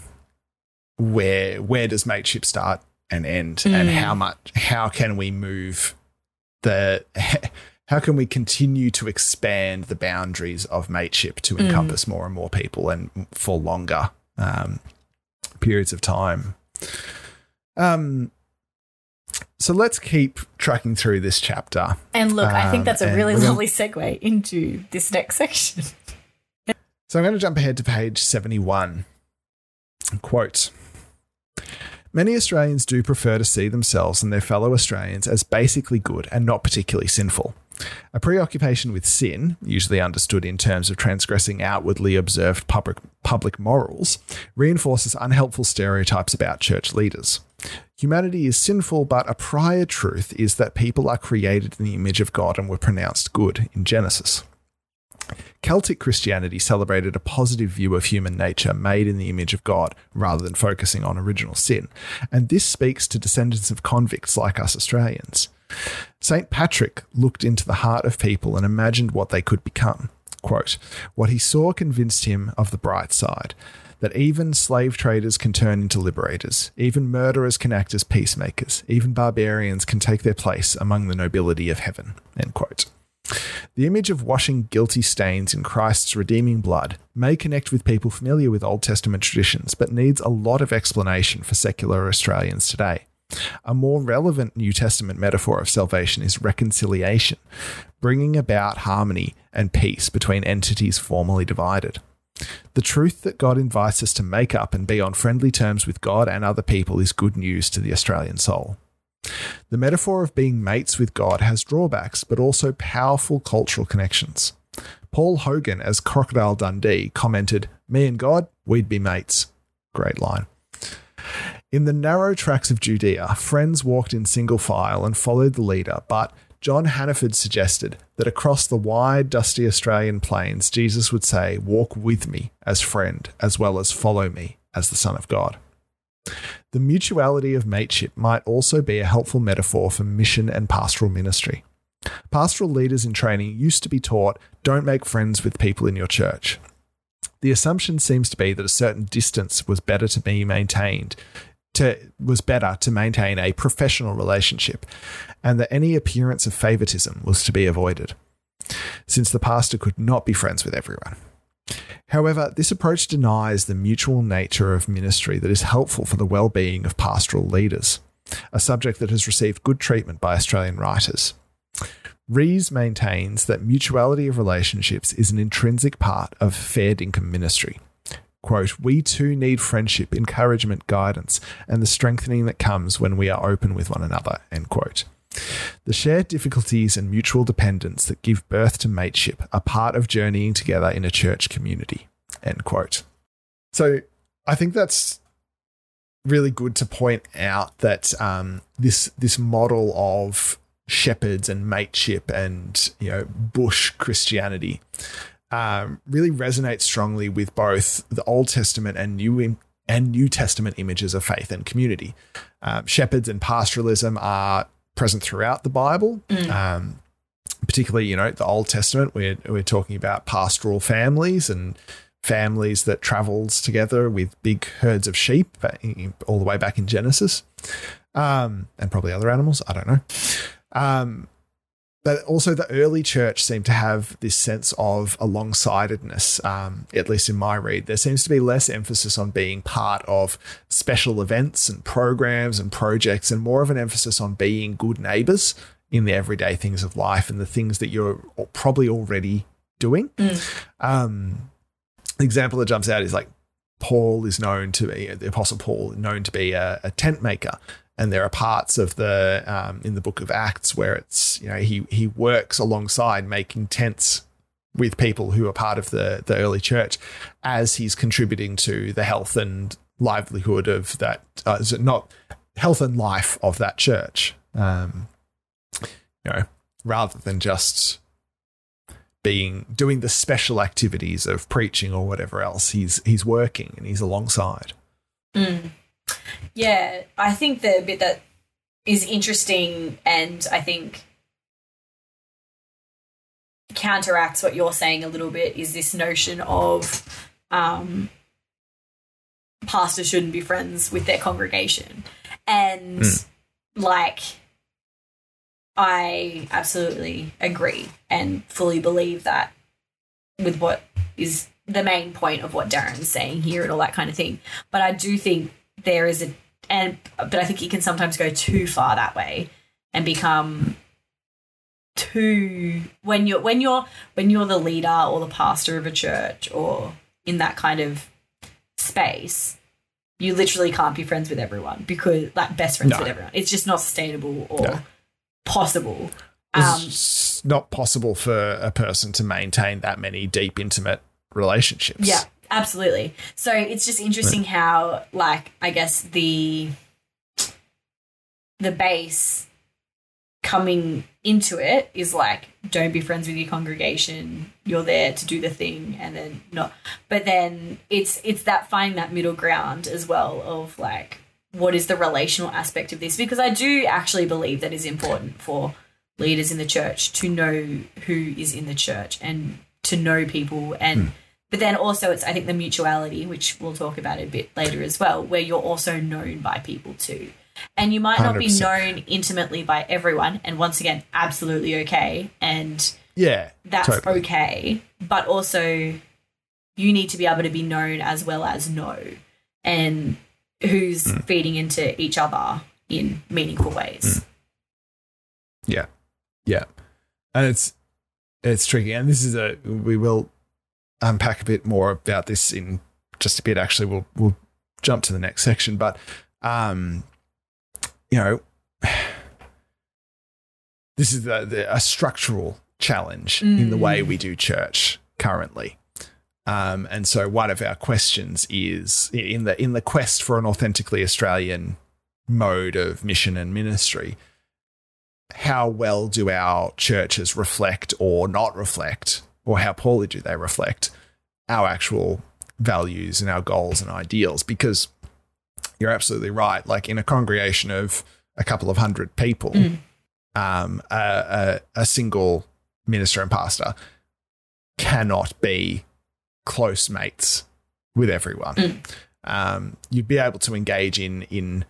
where where does mateship start and end and Mm. how much how can we move the how can we continue to expand the boundaries of mateship to encompass more and more people and for longer um, periods of time um so let's keep tracking through this chapter And look, I think Um, that's a really we're gonna- lovely segue into this next section. So I'm going to jump ahead to page 71. Quote Many Australians do prefer to see themselves and their fellow Australians as basically good and not particularly sinful. A preoccupation with sin, usually understood in terms of transgressing outwardly observed public, public morals, reinforces unhelpful stereotypes about church leaders. Humanity is sinful, but a prior truth is that people are created in the image of God and were pronounced good in Genesis. Celtic Christianity celebrated a positive view of human nature made in the image of God rather than focusing on original sin, and this speaks to descendants of convicts like us Australians. St. Patrick looked into the heart of people and imagined what they could become. Quote, what he saw convinced him of the bright side, that even slave traders can turn into liberators, even murderers can act as peacemakers, even barbarians can take their place among the nobility of heaven. The image of washing guilty stains in Christ's redeeming blood may connect with people familiar with Old Testament traditions, but needs a lot of explanation for secular Australians today. A more relevant New Testament metaphor of salvation is reconciliation, bringing about harmony and peace between entities formerly divided. The truth that God invites us to make up and be on friendly terms with God and other people is good news to the Australian soul. The metaphor of being mates with God has drawbacks, but also powerful cultural connections. Paul Hogan, as Crocodile Dundee, commented, Me and God, we'd be mates. Great line. In the narrow tracks of Judea, friends walked in single file and followed the leader, but John Hannaford suggested that across the wide, dusty Australian plains, Jesus would say, Walk with me as friend, as well as follow me as the Son of God. The mutuality of mateship might also be a helpful metaphor for mission and pastoral ministry. Pastoral leaders in training used to be taught don't make friends with people in your church. The assumption seems to be that a certain distance was better to be maintained to was better to maintain a professional relationship, and that any appearance of favoritism was to be avoided, since the pastor could not be friends with everyone. However, this approach denies the mutual nature of ministry that is helpful for the well being of pastoral leaders, a subject that has received good treatment by Australian writers. Rees maintains that mutuality of relationships is an intrinsic part of fair dinkum ministry, quote, we too need friendship, encouragement, guidance, and the strengthening that comes when we are open with one another, end quote. The shared difficulties and mutual dependence that give birth to mateship are part of journeying together in a church community, end quote. So I think that's really good to point out that um, this this model of shepherds and mateship and you know bush Christianity um, really resonates strongly with both the Old Testament and New and New Testament images of faith and community. Um, shepherds and pastoralism are present throughout the Bible. Mm. Um, particularly, you know, the Old Testament, we're, we're talking about pastoral families and families that travels together with big herds of sheep all the way back in Genesis, um, and probably other animals. I don't know. Um, but also the early church seemed to have this sense of alongsidedness, um, at least in my read. There seems to be less emphasis on being part of special events and programs and projects, and more of an emphasis on being good neighbors in the everyday things of life and the things that you're probably already doing. Mm. Um, the example that jumps out is like Paul is known to be the Apostle Paul, known to be a, a tent maker, and there are parts of the um, in the book of Acts where it's you know he he works alongside making tents with people who are part of the the early church as he's contributing to the health and livelihood of that uh, is it not health and life of that church um, you know rather than just being doing the special activities of preaching or whatever else he's he's working and he's alongside mm. Yeah, I think the bit that is interesting and I think counteracts what you're saying a little bit is this notion of um, pastors shouldn't be friends with their congregation. And mm. like, I absolutely agree and fully believe that with what is the main point of what Darren's saying here and all that kind of thing. But I do think there is a and but I think you can sometimes go too far that way and become too when you're when you're when you're the leader or the pastor of a church or in that kind of space you literally can't be friends with everyone because like best friends no. with everyone it's just not sustainable or no. possible it's um, not possible for a person to maintain that many deep, intimate relationships. Yeah, absolutely. So it's just interesting how, like, I guess the the base coming into it is like don't be friends with your congregation you're there to do the thing and then not but then it's it's that finding that middle ground as well of like what is the relational aspect of this because i do actually believe that is important for leaders in the church to know who is in the church and to know people and mm. But then also it's i think the mutuality which we'll talk about a bit later as well where you're also known by people too and you might not 100%. be known intimately by everyone. And once again, absolutely okay. And yeah, that's totally. okay. But also, you need to be able to be known as well as know, and who's mm. feeding into each other in meaningful ways. Mm. Yeah, yeah, and it's it's tricky. And this is a we will unpack a bit more about this in just a bit. Actually, we'll we'll jump to the next section, but um, you know, this is the, a structural challenge mm. in the way we do church currently. Um, and so one of our questions is in the in the quest for an authentically Australian mode of mission and ministry, how well do our churches reflect or not reflect, or how poorly do they reflect our actual values and our goals and ideals? Because you're absolutely right. Like in a congregation of a couple of hundred people, mm. um, a, a, a single minister and pastor cannot be close mates with everyone. Mm. Um, you'd be able to engage in in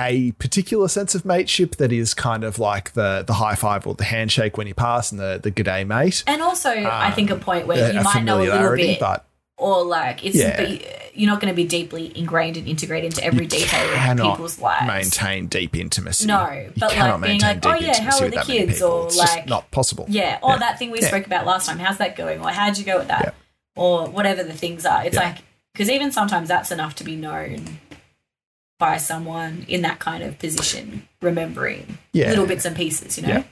a particular sense of mateship that is kind of like the the high five or the handshake when you pass and the the good day mate. And also, um, I think a point where you might know a little bit, but or like it's yeah. but you're not going to be deeply ingrained and integrated into every you detail of people's lives. Maintain deep intimacy. No, but like being like, oh yeah, how are the kids, or it's like not possible. Yeah, or yeah. that thing we yeah. spoke about last time. How's that going? Or how'd you go with that? Or whatever the things are. It's like because even sometimes that's enough to be known by someone in that kind of position, remembering little bits and pieces. You know.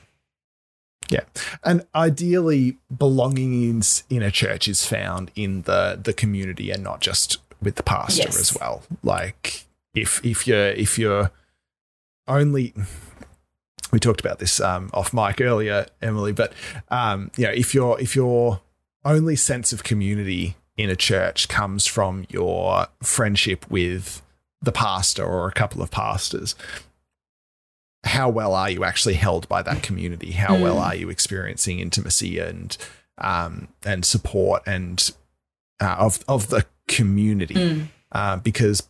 Yeah. And ideally belonging in, in a church is found in the the community and not just with the pastor yes. as well. Like if if you're if you're only we talked about this um, off mic earlier, Emily, but um, you know, if your if your only sense of community in a church comes from your friendship with the pastor or a couple of pastors, how well are you actually held by that community? How mm. well are you experiencing intimacy and um, and support and uh, of of the community? Mm. Uh, because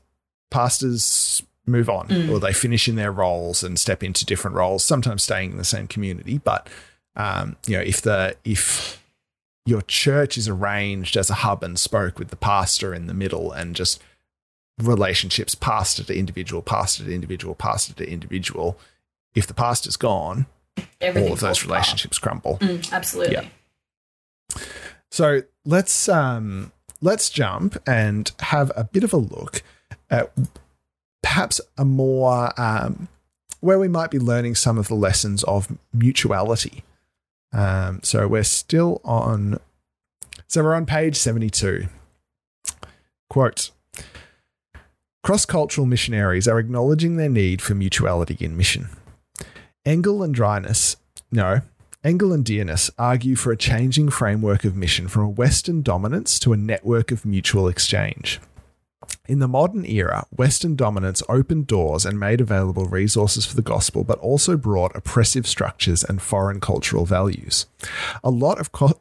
pastors move on mm. or they finish in their roles and step into different roles, sometimes staying in the same community. But um, you know, if the if your church is arranged as a hub and spoke with the pastor in the middle and just relationships pastor to individual, pastor to individual, pastor to individual, if the past is gone, Everything all of those relationships apart. crumble. Mm, absolutely. Yeah. So let's um, let's jump and have a bit of a look at perhaps a more um, where we might be learning some of the lessons of mutuality. Um, so we're still on. So we're on page seventy-two. Quote. Cross cultural missionaries are acknowledging their need for mutuality in mission. Engel and Dryness, no, Engel and Dearness argue for a changing framework of mission from a Western dominance to a network of mutual exchange. In the modern era, Western dominance opened doors and made available resources for the gospel, but also brought oppressive structures and foreign cultural values. A lot of co-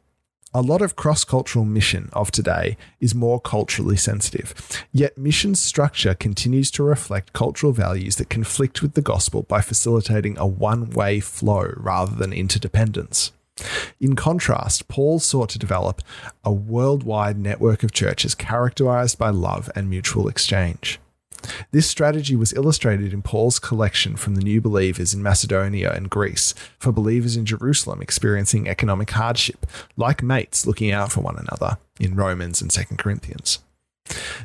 a lot of cross cultural mission of today is more culturally sensitive, yet mission structure continues to reflect cultural values that conflict with the gospel by facilitating a one way flow rather than interdependence. In contrast, Paul sought to develop a worldwide network of churches characterized by love and mutual exchange. This strategy was illustrated in Paul's collection from the new believers in Macedonia and Greece for believers in Jerusalem experiencing economic hardship, like mates looking out for one another in Romans and 2 Corinthians.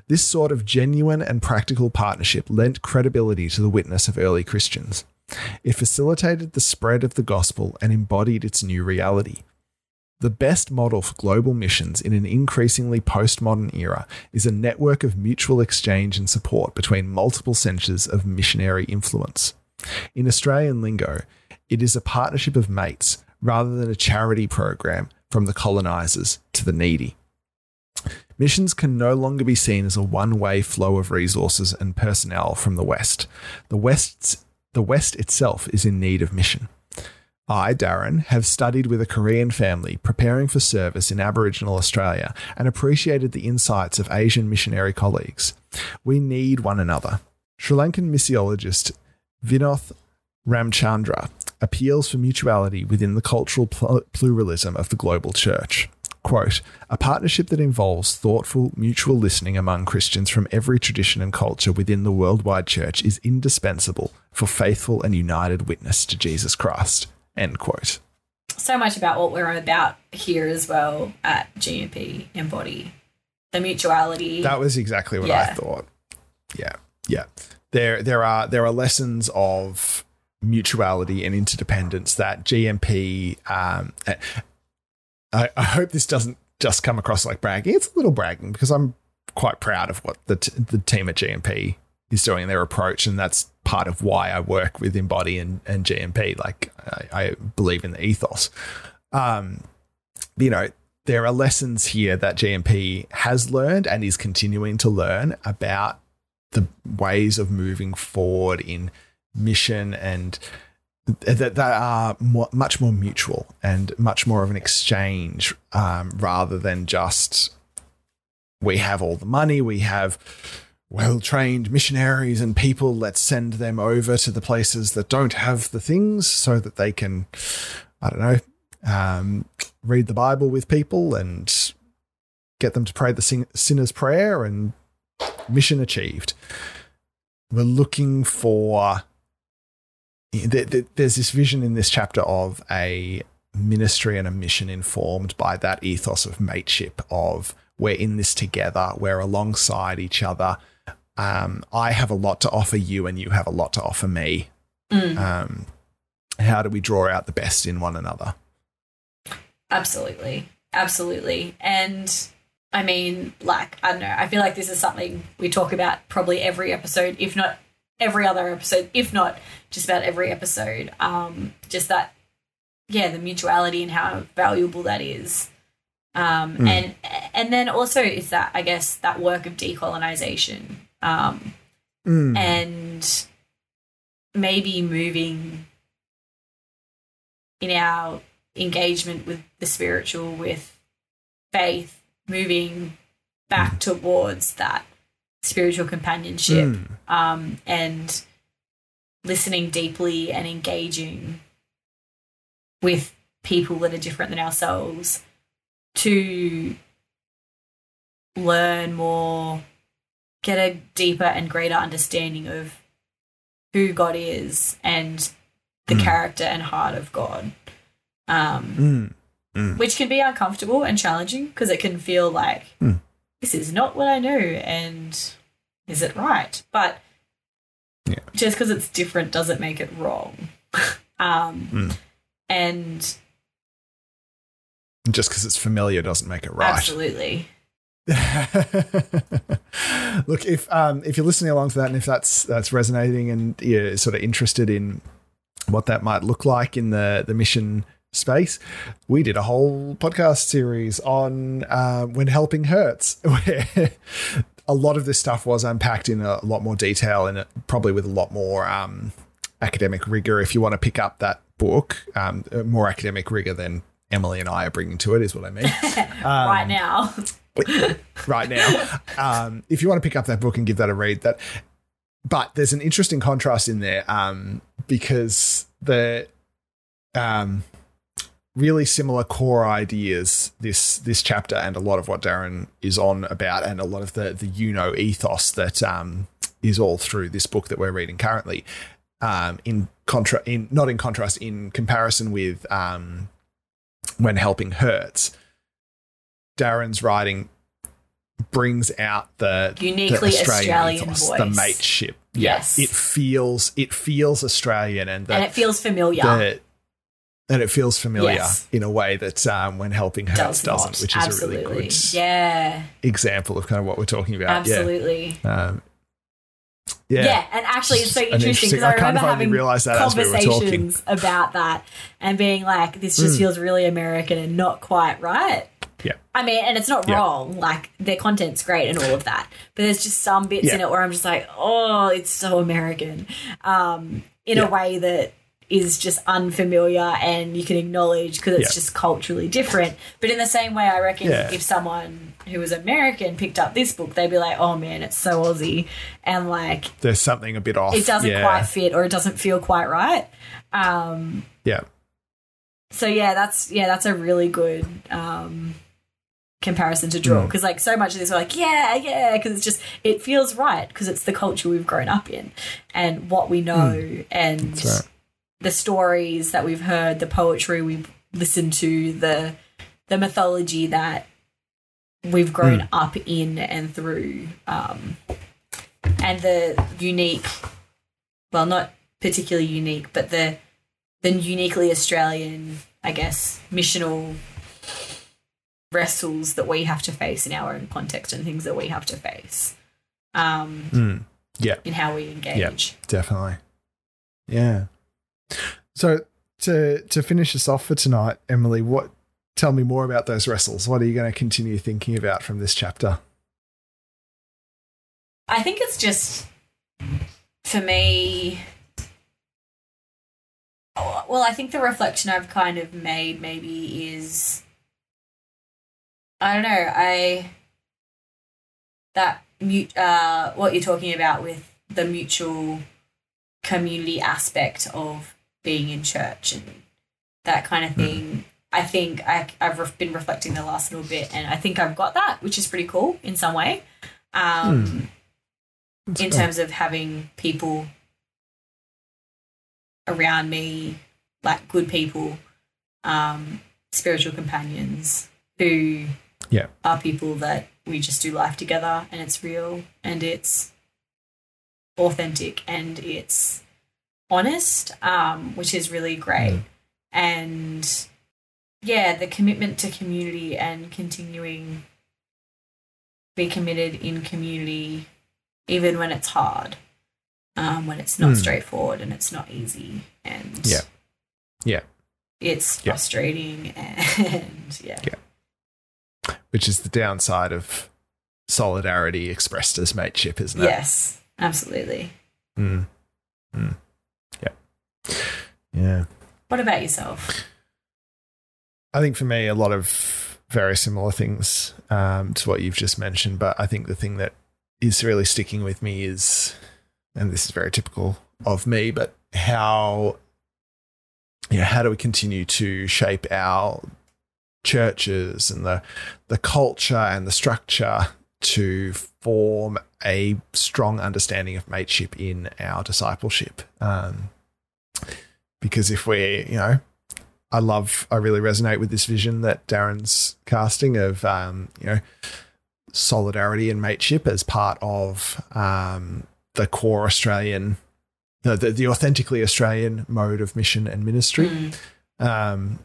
This sort of genuine and practical partnership lent credibility to the witness of early Christians. It facilitated the spread of the gospel and embodied its new reality. The best model for global missions in an increasingly postmodern era is a network of mutual exchange and support between multiple centres of missionary influence. In Australian lingo, it is a partnership of mates rather than a charity program from the colonisers to the needy. Missions can no longer be seen as a one way flow of resources and personnel from the West. The, West's, the West itself is in need of mission. I, Darren, have studied with a Korean family preparing for service in Aboriginal Australia and appreciated the insights of Asian missionary colleagues. We need one another. Sri Lankan missiologist Vinoth Ramachandra appeals for mutuality within the cultural pluralism of the global church. Quote, a partnership that involves thoughtful mutual listening among Christians from every tradition and culture within the worldwide church is indispensable for faithful and united witness to Jesus Christ. End quote. So much about what we're about here as well at GMP Embody. The mutuality. That was exactly what yeah. I thought. Yeah. Yeah. There there are there are lessons of mutuality and interdependence that GMP um, I, I hope this doesn't just come across like bragging. It's a little bragging because I'm quite proud of what the t- the team at GMP is doing their approach, and that's part of why I work with Embody and, and GMP. Like I, I believe in the ethos. Um, you know, there are lessons here that GMP has learned and is continuing to learn about the ways of moving forward in mission and that, that are more, much more mutual and much more of an exchange um, rather than just we have all the money, we have well trained missionaries and people, let's send them over to the places that don't have the things so that they can, I don't know, um, read the Bible with people and get them to pray the sinner's prayer and mission achieved. We're looking for there's this vision in this chapter of a ministry and a mission informed by that ethos of mateship of we're in this together we're alongside each other um, i have a lot to offer you and you have a lot to offer me mm. um, how do we draw out the best in one another absolutely absolutely and i mean like i don't know i feel like this is something we talk about probably every episode if not every other episode, if not just about every episode. Um, just that, yeah, the mutuality and how valuable that is. Um, mm. and and then also is that I guess that work of decolonization um, mm. and maybe moving in our engagement with the spiritual, with faith, moving back mm. towards that spiritual companionship mm. um, and listening deeply and engaging with people that are different than ourselves to learn more, get a deeper and greater understanding of who God is and the mm. character and heart of God. Um, mm. Mm. Which can be uncomfortable and challenging because it can feel like hmm this is not what I know, and is it right? But yeah. just because it's different doesn't make it wrong. um, mm. And just because it's familiar doesn't make it right. Absolutely. Look, if um, if you're listening along to that, and if that's that's resonating, and you're sort of interested in what that might look like in the the mission space, we did a whole podcast series on uh, when helping hurts, where a lot of this stuff was unpacked in a lot more detail and probably with a lot more um, academic rigor. If you want to pick up that book, um, more academic rigor than Emily and I are bringing to it, is what I mean. Um, right now. Right now. Um, if you want to pick up that book and give that a read, that. But there's an interesting contrast in there um, because the um, really similar core ideas this this chapter and a lot of what Darren is on about and a lot of the the you know ethos that um, is all through this book that we're reading currently um, in contra in not in contrast in comparison with um, when helping hurts Darren's writing brings out the uniquely the Australian, Australian ethos, voice. the mateship Yes. It feels it feels Australian and the, and it feels familiar. the- and it feels familiar Yes. in a way that um, when helping hurts Does doesn't, not. which is Absolutely. a really good Yeah, example of kind of what we're talking about. absolutely. Yeah. Um, Yeah. yeah. and actually, it's so interesting because I I remember having that as we conversations about that and being like, this just Mm. feels really American and not quite right. I mean, and it's not Yeah. wrong. Like, their content's great and all of that. But there's just some bits Yeah. in it where I'm just like, oh, it's so American um, in Yeah. a way that is just unfamiliar and you can acknowledge because it's just culturally different. But in the same way, I reckon if someone who was American picked up this book, they'd be like, oh man, it's so Aussie. And like, There's something a bit off. it doesn't quite fit or it doesn't feel quite right. Um, Yeah. so yeah, that's yeah, that's a really good um, comparison to draw Mm. because like so much of this, we're like yeah, yeah, because it's just it feels right because it's the culture we've grown up in and what we know and Hmm. Right. the stories that we've heard, the poetry we've listened to, the the mythology that we've grown Hmm. up in and through, um, and the unique, well, not particularly unique, but the the uniquely Australian, I guess, missional wrestles that we have to face in our own context and things that we have to face um, Mm. Yeah. in how we engage. Definitely. Yeah. So to to finish us off for tonight, Emily, what tell me more about those wrestles. What are you going to continue thinking about from this chapter? I think it's just for me. Well, I think the reflection I've kind of made maybe is I don't know, I that mute uh what you're talking about with the mutual community aspect of being in church and that kind of thing. I think I, I've ref- been reflecting the last little bit, and I think I've got that, which is pretty cool in some way. Um, That's in cool. terms of having people around me, like good people, um, spiritual companions who Yeah. are people that we just do life together and it's real and it's authentic and it's honest, um, which is really great. Mm. And yeah, the commitment to community and continuing be committed in community even when it's hard, um, when it's not Mm. straightforward and it's not easy and Yeah. Yeah. it's Yeah. frustrating and yeah. Yeah. Which is the downside of solidarity expressed as mateship, isn't it? Yes, absolutely. Mm. Mm. Yeah. Yeah. What about yourself? I think for me, a lot of very similar things um, to what you've just mentioned. But I think the thing that is really sticking with me is, and this is very typical of me, but how, you know, how do we continue to shape our churches and the the culture and the structure to form a strong understanding of mateship in our discipleship? Um, because if we, you know, I love, I really resonate with this vision that Darren's casting of, um, you know, solidarity and mateship as part of um, the core Australian, the, the, the authentically Australian mode of mission and ministry. Mm, Um,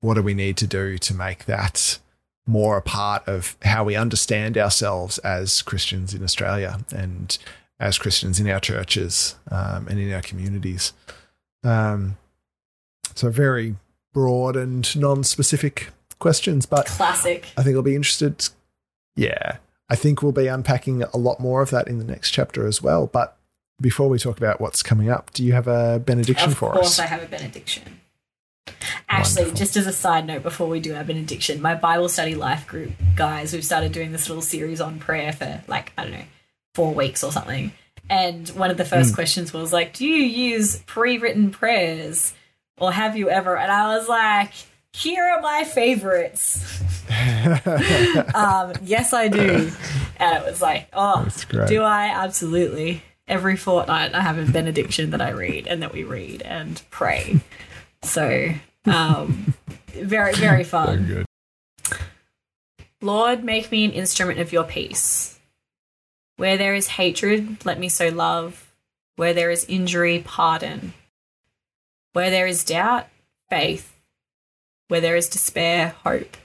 what do we need to do to make that more a part of how we understand ourselves as Christians in Australia and as Christians in our churches um, and in our communities? Um, so very broad and non-specific questions, but classic. I think I'll be interested. Yeah, I think we'll be unpacking a lot more of that in the next chapter as well. But before we talk about what's coming up, do you have a benediction Of for course, us? I have a benediction. Actually, Wonderful. just as a side note, before we do our benediction, my Bible study life group guys, we've started doing this little series on prayer for like I don't know, four weeks or something. And one of the first questions was like, "Do you use pre-written prayers, or have you ever?" And I was like, "Here are my favorites." um, yes, I do. And it was like, oh, do I? Absolutely. Every fortnight, I have a benediction that I read and that we read and pray. So, um, very, very fun. good. Lord, make me an instrument of your peace. Where there is hatred, let me sow love. Where there is injury, pardon. Where there is doubt, faith. Where there is despair, hope.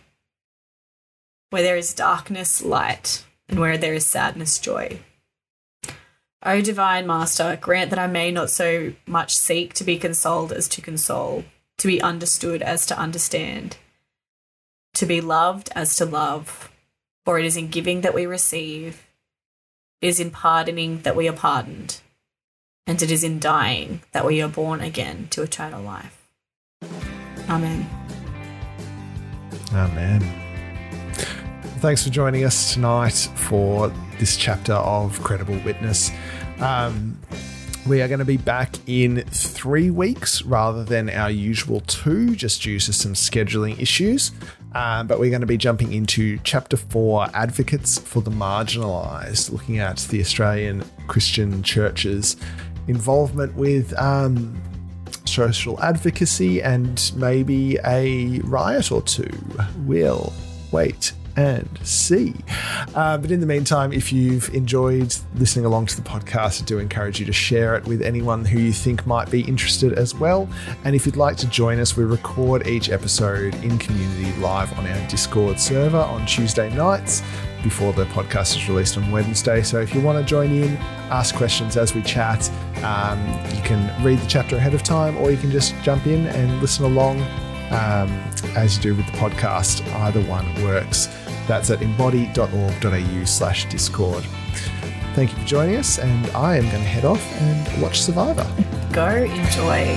Where there is darkness, light. And where there is sadness, joy. O divine Master, grant that I may not so much seek to be consoled as to console, to be understood as to understand, to be loved as to love. For it is in giving that we receive, it is in pardoning that we are pardoned, and it is in dying that we are born again to eternal life. Amen. Amen. Thanks for joining us tonight for this chapter of Credible Witness. Um, we are going to be back in three weeks rather than our usual two, just due to some scheduling issues. Um, but we're going to be jumping into chapter four Advocates for the Marginalised, looking at the Australian Christian Church's involvement with um, social advocacy and maybe a riot or two. We'll wait and see. Uh, but in the meantime, if you've enjoyed listening along to the podcast, I do encourage you to share it with anyone who you think might be interested as well. And if you'd like to join us, we record each episode in community live on our Discord server on Tuesday nights before the podcast is released on Wednesday. So if you want to join in, ask questions as we chat, um, you can read the chapter ahead of time or you can just jump in and listen along um, as you do with the podcast. Either one works. That's at embody.org.au slash discord. Thank you for joining us, and I am going to head off and watch Survivor. Go enjoy.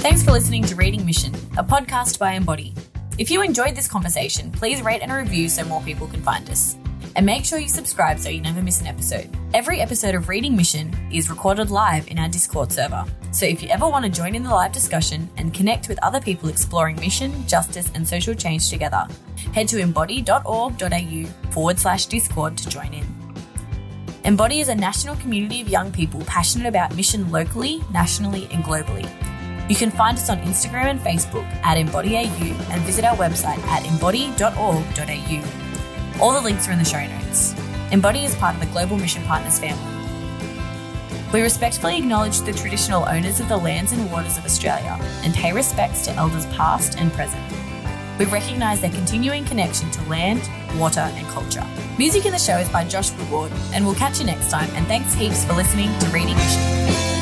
Thanks for listening to Reading Mission, a podcast by Embody. If you enjoyed this conversation, please rate and review so more people can find us and make sure you subscribe so you never miss an episode. Every episode of Reading Mission is recorded live in our Discord server. So if you ever want to join in the live discussion and connect with other people exploring mission, justice, and social change together, head to embody.org.au forward slash Discord to join in. Embody is a national community of young people passionate about mission locally, nationally, and globally. You can find us on Instagram and Facebook at EmbodyAU and visit our website at embody.org.au. All the links are in the show notes. Embody is part of the Global Mission Partners family. We respectfully acknowledge the traditional owners of the lands and waters of Australia and pay respects to elders past and present. We recognise their continuing connection to land, water, and culture. Music in the show is by Josh Woodward, and we'll catch you next time. And thanks heaps for listening to Reading Mission.